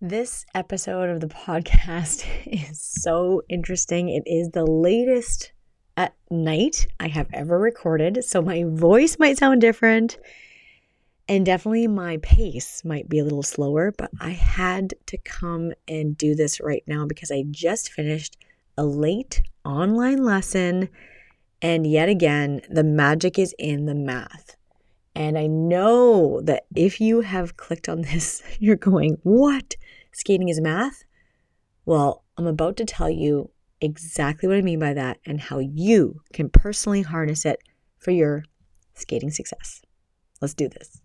This episode of the podcast is so interesting. It is the latest at night I have ever recorded, so my voice might sound different and definitely my pace might be a little slower, but I had to come and do this right now because I just finished a late online lesson. And yet again, the magic is in the math. And I know that if you have clicked on this, you're going, What? Skating is math? Well, I'm about to tell you exactly what I mean by that and how you can personally harness it for your skating success. Let's do this.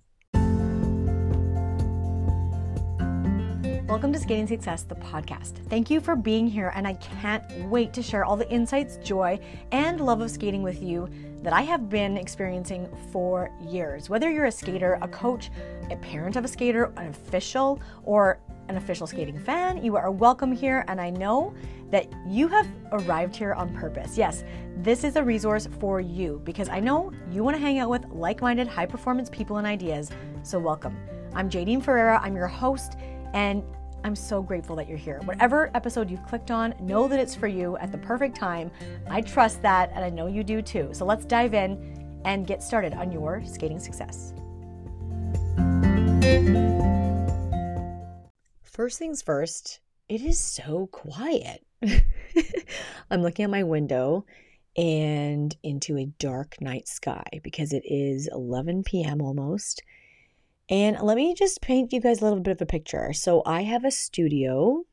Welcome to Skating Success, the podcast. Thank you for being here, and I can't wait to share all the insights, joy, and love of skating with you that I have been experiencing for years. Whether you're a skater, a coach, a parent of a skater, an official, or an official skating fan, you are welcome here, and I know that you have arrived here on purpose. Yes, this is a resource for you because I know you want to hang out with like minded, high performance people and ideas. So, welcome. I'm Jadine Ferreira, I'm your host, and I'm so grateful that you're here. Whatever episode you've clicked on, know that it's for you at the perfect time. I trust that, and I know you do too. So let's dive in and get started on your skating success. First things first, it is so quiet. I'm looking at my window and into a dark night sky because it is 11 p.m. almost and let me just paint you guys a little bit of a picture. So I have a studio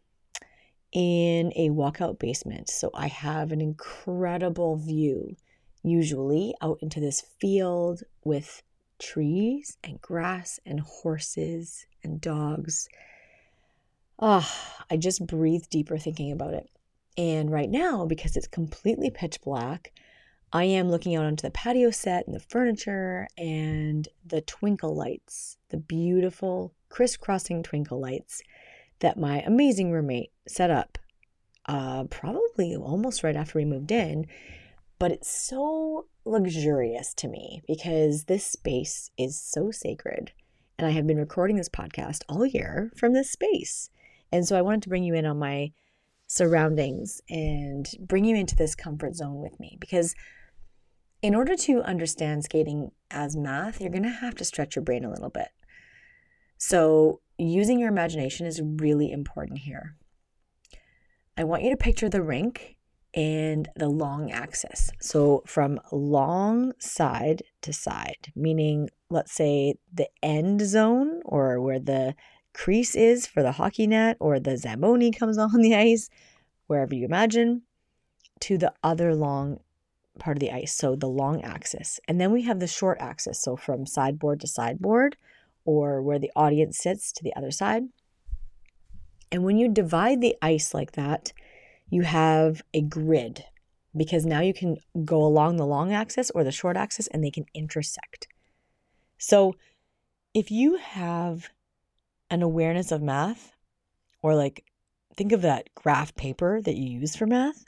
in a walkout basement. So I have an incredible view, usually out into this field with trees and grass and horses and dogs. Ah, I just breathe deeper thinking about it. And right now, because it's completely pitch black, I am looking out onto the patio set and the furniture and the twinkle lights, the beautiful crisscrossing twinkle lights that my amazing roommate set up uh, probably almost right after we moved in. But it's so luxurious to me because this space is so sacred. And I have been recording this podcast all year from this space. And so I wanted to bring you in on my surroundings and bring you into this comfort zone with me because in order to understand skating as math, you're going to have to stretch your brain a little bit. So, using your imagination is really important here. I want you to picture the rink and the long axis. So, from long side to side, meaning, let's say, the end zone or where the crease is for the hockey net or the Zamboni comes on the ice, wherever you imagine, to the other long part of the ice, so the long axis. And then we have the short axis, so from sideboard to sideboard, or where the audience sits to the other side. And when you divide the ice like that, you have a grid because now you can go along the long axis or the short axis and they can intersect. So if you have an awareness of math, or like think of that graph paper that you use for math,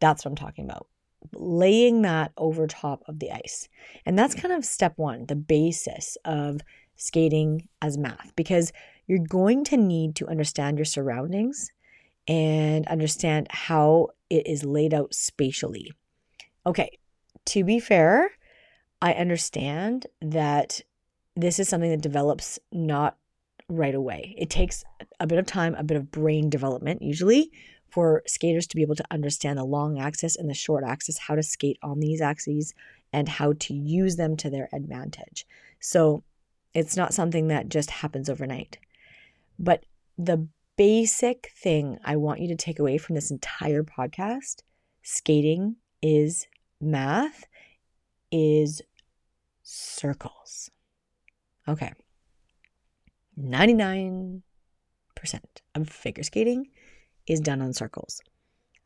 that's what I'm talking about laying that over top of the ice. And that's kind of step one, the basis of skating as math, because you're going to need to understand your surroundings and understand how it is laid out spatially. Okay, to be fair, I understand that this is something that develops not right away. It takes a bit of time, a bit of brain development usually for skaters to be able to understand the long axis and the short axis, how to skate on these axes, and how to use them to their advantage. So it's not something that just happens overnight. But the basic thing I want you to take away from this entire podcast skating is math, is circles. Okay. 99% of figure skating is done on circles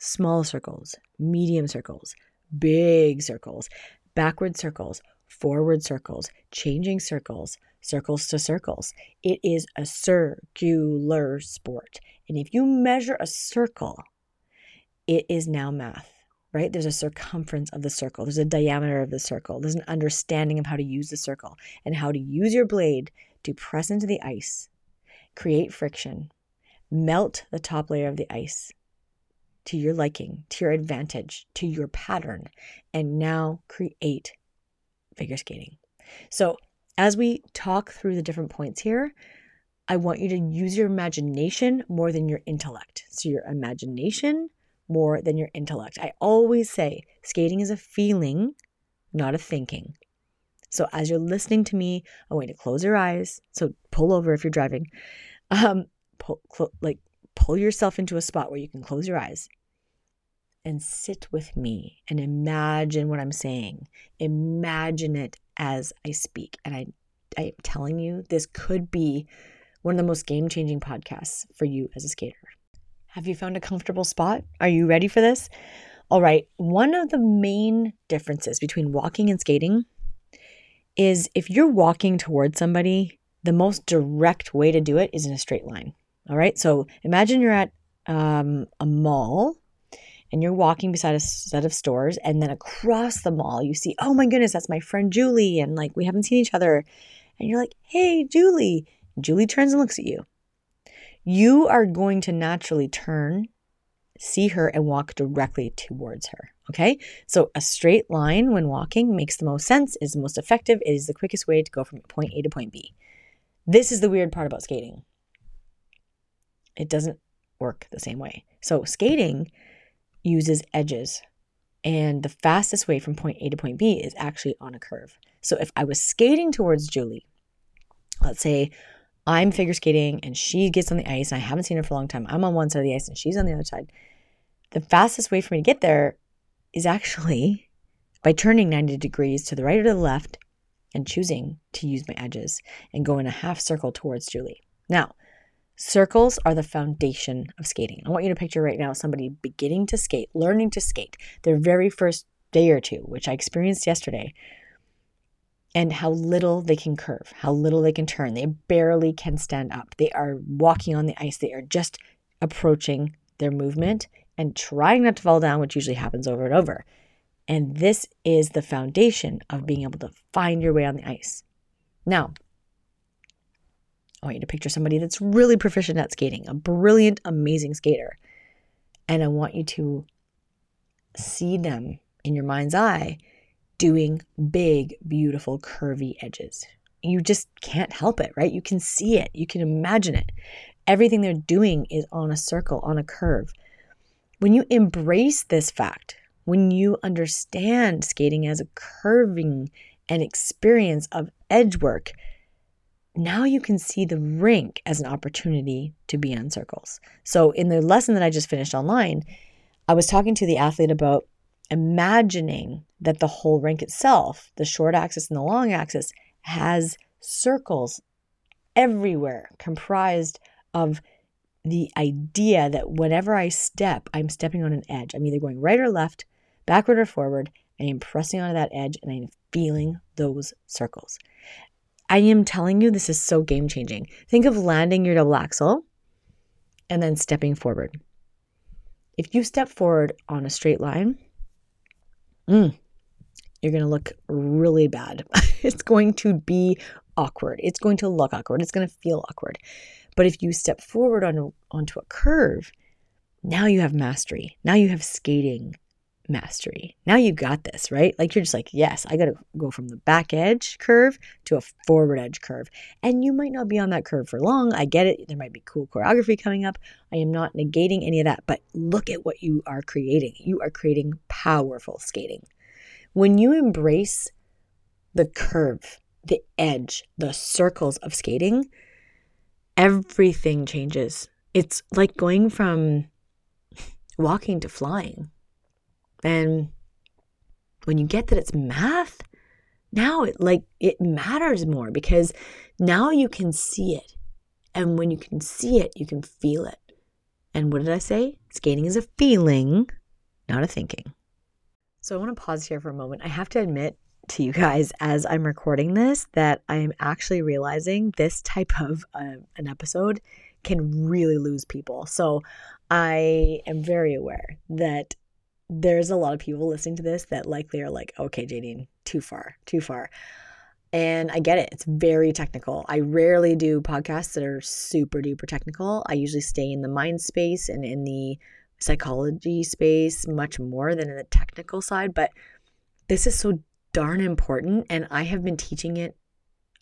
small circles, medium circles, big circles, backward circles, forward circles, changing circles, circles to circles. It is a circular sport. And if you measure a circle, it is now math, right? There's a circumference of the circle, there's a diameter of the circle, there's an understanding of how to use the circle and how to use your blade to press into the ice, create friction, Melt the top layer of the ice to your liking, to your advantage, to your pattern, and now create figure skating. So, as we talk through the different points here, I want you to use your imagination more than your intellect. So, your imagination more than your intellect. I always say skating is a feeling, not a thinking. So, as you're listening to me, I want you to close your eyes. So, pull over if you're driving. Um, pull, cl- like, pull yourself into a spot where you can close your eyes and sit with me and imagine what I'm saying. Imagine it as I speak. And I, I am telling you, this could be one of the most game changing podcasts for you as a skater. Have you found a comfortable spot? Are you ready for this? All right. One of the main differences between walking and skating is if you're walking towards somebody, the most direct way to do it is in a straight line. All right. So imagine you're at um, a mall and you're walking beside a set of stores and then across the mall you see oh my goodness that's my friend julie and like we haven't seen each other and you're like hey julie julie turns and looks at you you are going to naturally turn see her and walk directly towards her okay so a straight line when walking makes the most sense is the most effective it is the quickest way to go from point a to point b this is the weird part about skating it doesn't work the same way so skating uses edges. And the fastest way from point A to point B is actually on a curve. So if I was skating towards Julie, let's say I'm figure skating and she gets on the ice and I haven't seen her for a long time. I'm on one side of the ice and she's on the other side. The fastest way for me to get there is actually by turning 90 degrees to the right or to the left and choosing to use my edges and go in a half circle towards Julie. Now, Circles are the foundation of skating. I want you to picture right now somebody beginning to skate, learning to skate, their very first day or two, which I experienced yesterday, and how little they can curve, how little they can turn. They barely can stand up. They are walking on the ice, they are just approaching their movement and trying not to fall down, which usually happens over and over. And this is the foundation of being able to find your way on the ice. Now, I want you to picture somebody that's really proficient at skating, a brilliant, amazing skater. And I want you to see them in your mind's eye doing big, beautiful, curvy edges. You just can't help it, right? You can see it, you can imagine it. Everything they're doing is on a circle, on a curve. When you embrace this fact, when you understand skating as a curving and experience of edge work, now you can see the rink as an opportunity to be on circles. So, in the lesson that I just finished online, I was talking to the athlete about imagining that the whole rink itself, the short axis and the long axis, has circles everywhere comprised of the idea that whenever I step, I'm stepping on an edge. I'm either going right or left, backward or forward, and I'm pressing onto that edge and I'm feeling those circles. I am telling you, this is so game changing. Think of landing your double axel and then stepping forward. If you step forward on a straight line, mm, you're going to look really bad. it's going to be awkward. It's going to look awkward. It's going to feel awkward. But if you step forward on, onto a curve, now you have mastery. Now you have skating mastery. Now you got this, right? Like you're just like, yes, I got to go from the back edge curve to a forward edge curve. And you might not be on that curve for long. I get it. There might be cool choreography coming up. I am not negating any of that, but look at what you are creating. You are creating powerful skating. When you embrace the curve, the edge, the circles of skating, everything changes. It's like going from walking to flying and when you get that it's math, now it like it matters more because now you can see it. And when you can see it, you can feel it. And what did I say? Skating is a feeling, not a thinking. So I want to pause here for a moment. I have to admit to you guys as I'm recording this that I am actually realizing this type of uh, an episode can really lose people. So I am very aware that there's a lot of people listening to this that likely are like, okay, Jadine, too far, too far. And I get it. It's very technical. I rarely do podcasts that are super duper technical. I usually stay in the mind space and in the psychology space much more than in the technical side. But this is so darn important. And I have been teaching it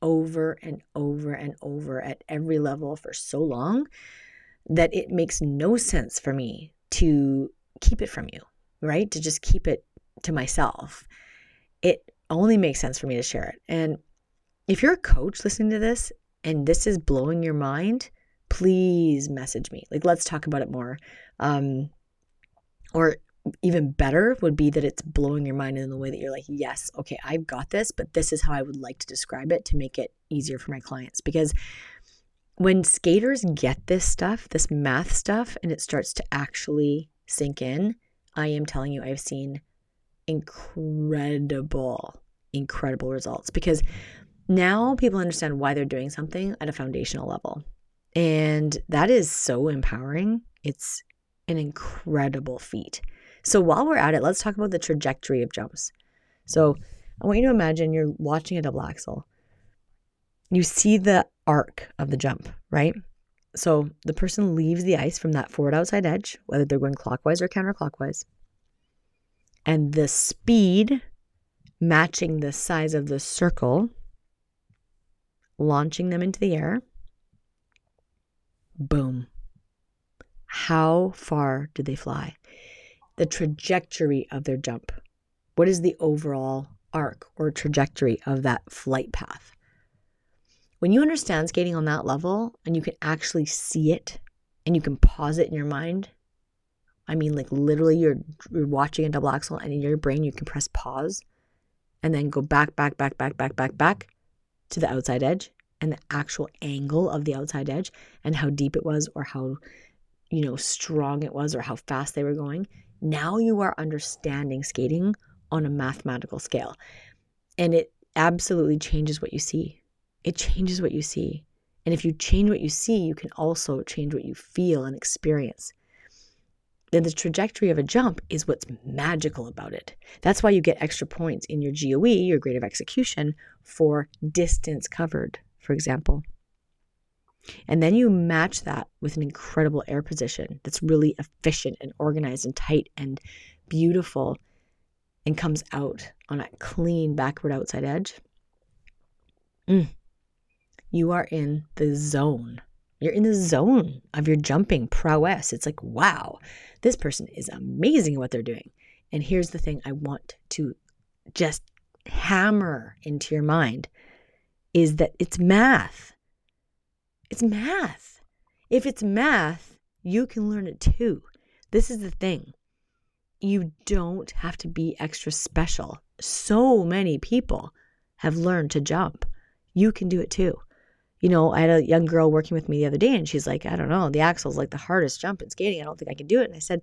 over and over and over at every level for so long that it makes no sense for me to keep it from you, right? To just keep it to myself. It only makes sense for me to share it. And if you're a coach listening to this and this is blowing your mind, please message me. Like, let's talk about it more. Um, or even better would be that it's blowing your mind in the way that you're like, yes, okay, I've got this, but this is how I would like to describe it to make it easier for my clients. Because when skaters get this stuff, this math stuff, and it starts to actually sink in, I am telling you, I've seen incredible, incredible results because now people understand why they're doing something at a foundational level. And that is so empowering. It's an incredible feat. So while we're at it, let's talk about the trajectory of jumps. So I want you to imagine you're watching a double axel. You see the arc of the jump, right? So the person leaves the ice from that forward outside edge, whether they're going clockwise or counterclockwise. And the speed matching the size of the circle launching them into the air. Boom. How far do they fly? The trajectory of their jump. What is the overall arc or trajectory of that flight path? When you understand skating on that level and you can actually see it and you can pause it in your mind, I mean, like literally, you're, you're watching a double axel and in your brain, you can press pause and then go back, back, back, back, back, back, back to the outside edge and the actual angle of the outside edge and how deep it was or how you know strong it was or how fast they were going. Now you are understanding skating on a mathematical scale. And it absolutely changes what you see it changes what you see and if you change what you see you can also change what you feel and experience then the trajectory of a jump is what's magical about it. That's why you get extra points in your GOE, your grade of execution, for distance covered, for example. And then you match that with an incredible air position that's really efficient and organized and tight and beautiful and comes out on a clean backward outside edge. Mm. You are in the zone. You're in the zone of your jumping prowess. It's like, wow, this person is amazing at what they're doing. And here's the thing I want to just hammer into your mind is that it's math. It's math. If it's math, you can learn it too. This is the thing. You don't have to be extra special. So many people have learned to jump. You can do it too you know, I had a young girl working with me the other day and she's like, I don't know, the axel's like the hardest jump in skating. I don't think I can do it. And I said,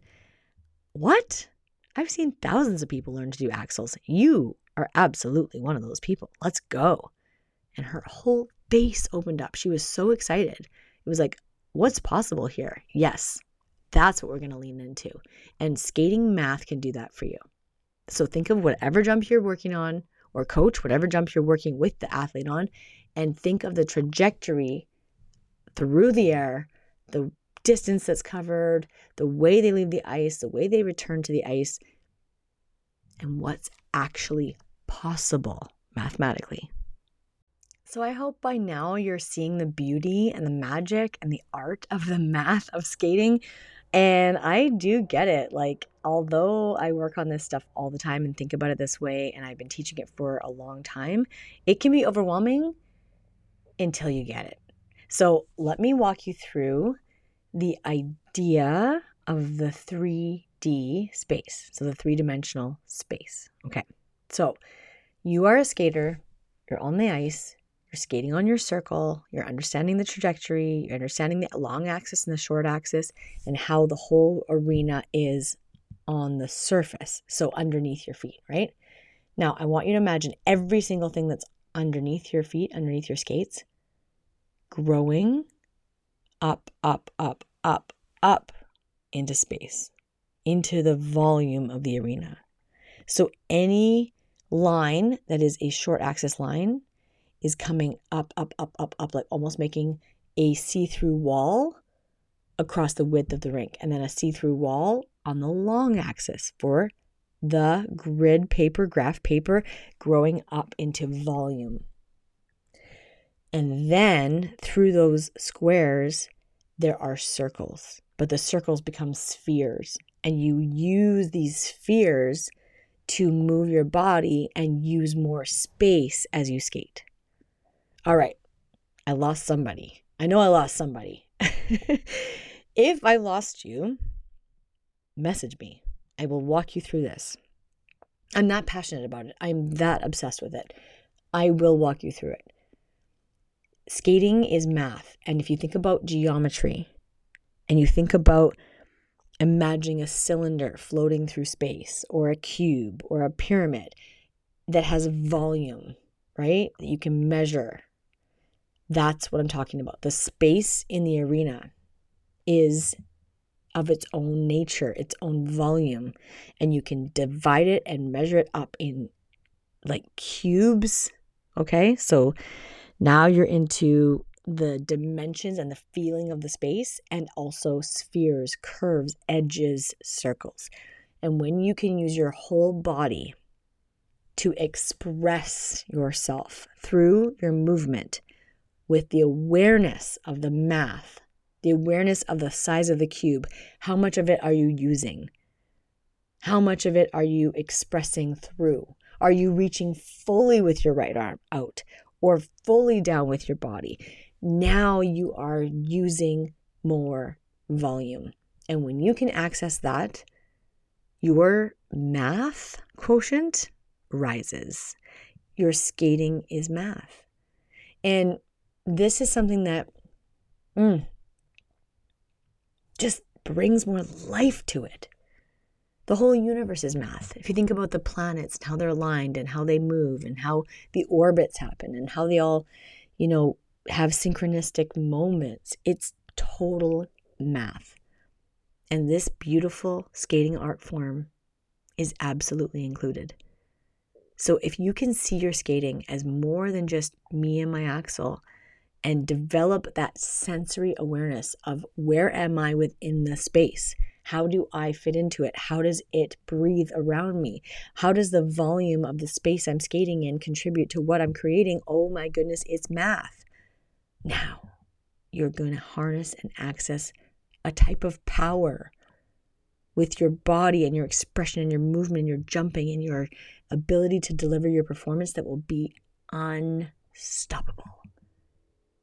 What? I've seen thousands of people learn to do axels. You are absolutely one of those people. Let's go. And her whole face opened up. She was so excited. It was like, What's possible here? Yes, that's what we're going to lean into. And skating math can do that for you. So think of whatever jump you're working on, or coach whatever jump you're working with the athlete on, and think of the trajectory through the air, the distance that's covered, the way they leave the ice, the way they return to the ice, and what's actually possible mathematically. So, I hope by now you're seeing the beauty and the magic and the art of the math of skating. And I do get it. Like, although I work on this stuff all the time and think about it this way, and I've been teaching it for a long time, it can be overwhelming until you get it. So let me walk you through the idea of the 3D space. So the three dimensional space. Okay. So you are a skater, you're on the ice, you're skating on your circle, you're understanding the trajectory, you're understanding the long axis and the short axis, and how the whole arena is on the surface. So underneath your feet, right? Now, I want you to imagine every single thing that's underneath your feet, underneath your skates, growing up, up, up, up, up into space, into the volume of the arena. So any line that is a short axis line is coming up, up, up, up, up, like almost making a see through wall across the width of the rink, and then a see through wall on the long axis for the grid paper, graph paper, growing up into volume. And then through those squares, there are circles, but the circles become spheres. And you use these spheres to move your body and use more space as you skate. All right, I lost somebody. I know I lost somebody. if I lost you, message me. I will walk you through this. I'm not passionate about it. I'm that obsessed with it. I will walk you through it. Skating is math. And if you think about geometry and you think about imagining a cylinder floating through space or a cube or a pyramid that has a volume, right? That you can measure. That's what I'm talking about. The space in the arena is of its own nature, its own volume, and you can divide it and measure it up in like cubes. Okay, so now you're into the dimensions and the feeling of the space, and also spheres, curves, edges, circles. And when you can use your whole body to express yourself through your movement with the awareness of the math the awareness of the size of the cube. How much of it are you using? How much of it are you expressing through? Are you reaching fully with your right arm out or fully down with your body? Now you are using more volume. And when you can access that, your math quotient rises. Your skating is math. And this is something that mm, just brings more life to it. The whole universe is math. If you think about the planets and how they're aligned and how they move and how the orbits happen and how they all, you know, have synchronistic moments, it's total math. And this beautiful skating art form is absolutely included. So if you can see your skating as more than just me and my axel, and develop that sensory awareness of where am I within the space? How do I fit into it? How does it breathe around me? How does the volume of the space I'm skating in contribute to what I'm creating? Oh my goodness, it's math. Now, you're going to harness and access a type of power with your body and your expression and your movement and your jumping and your ability to deliver your performance that will be unstoppable.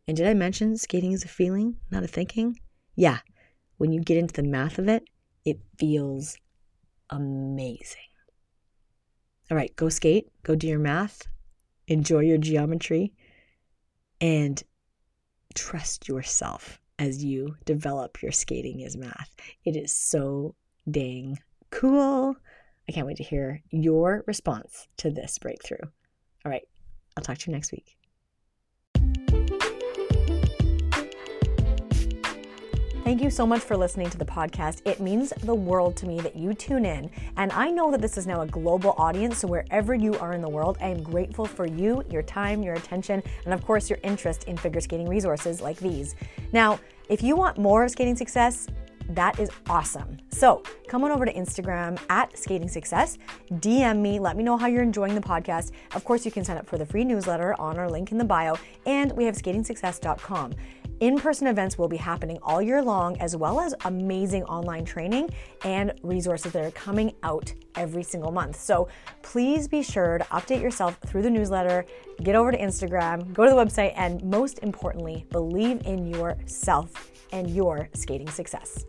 And did I mention skating is a feeling, not a thinking? Yeah, when you get into the math of it, it feels amazing. All right, go skate, go do your math, enjoy your geometry, and trust yourself as you develop your skating as math. It is so dang cool. I can't wait to hear your response to this breakthrough. All right, I'll talk to you next week. Thank you so much for listening to the podcast. It means the world to me that you tune in. And I know that this is now a global audience. So wherever you are in the world, I am grateful for you, your time, your attention, and of course, your interest in figure skating resources like these. Now, if you want more of skating success, that is awesome. So come on over to Instagram at Skating Success, DM me, let me know how you're enjoying the podcast. Of course, you can sign up for the free newsletter on our link in the bio, and we have skatingsuccess.com. In person events will be happening all year long, as well as amazing online training and resources that are coming out every single month. So please be sure to update yourself through the newsletter, get over to Instagram, go to the website, and most importantly, believe in yourself and your skating success.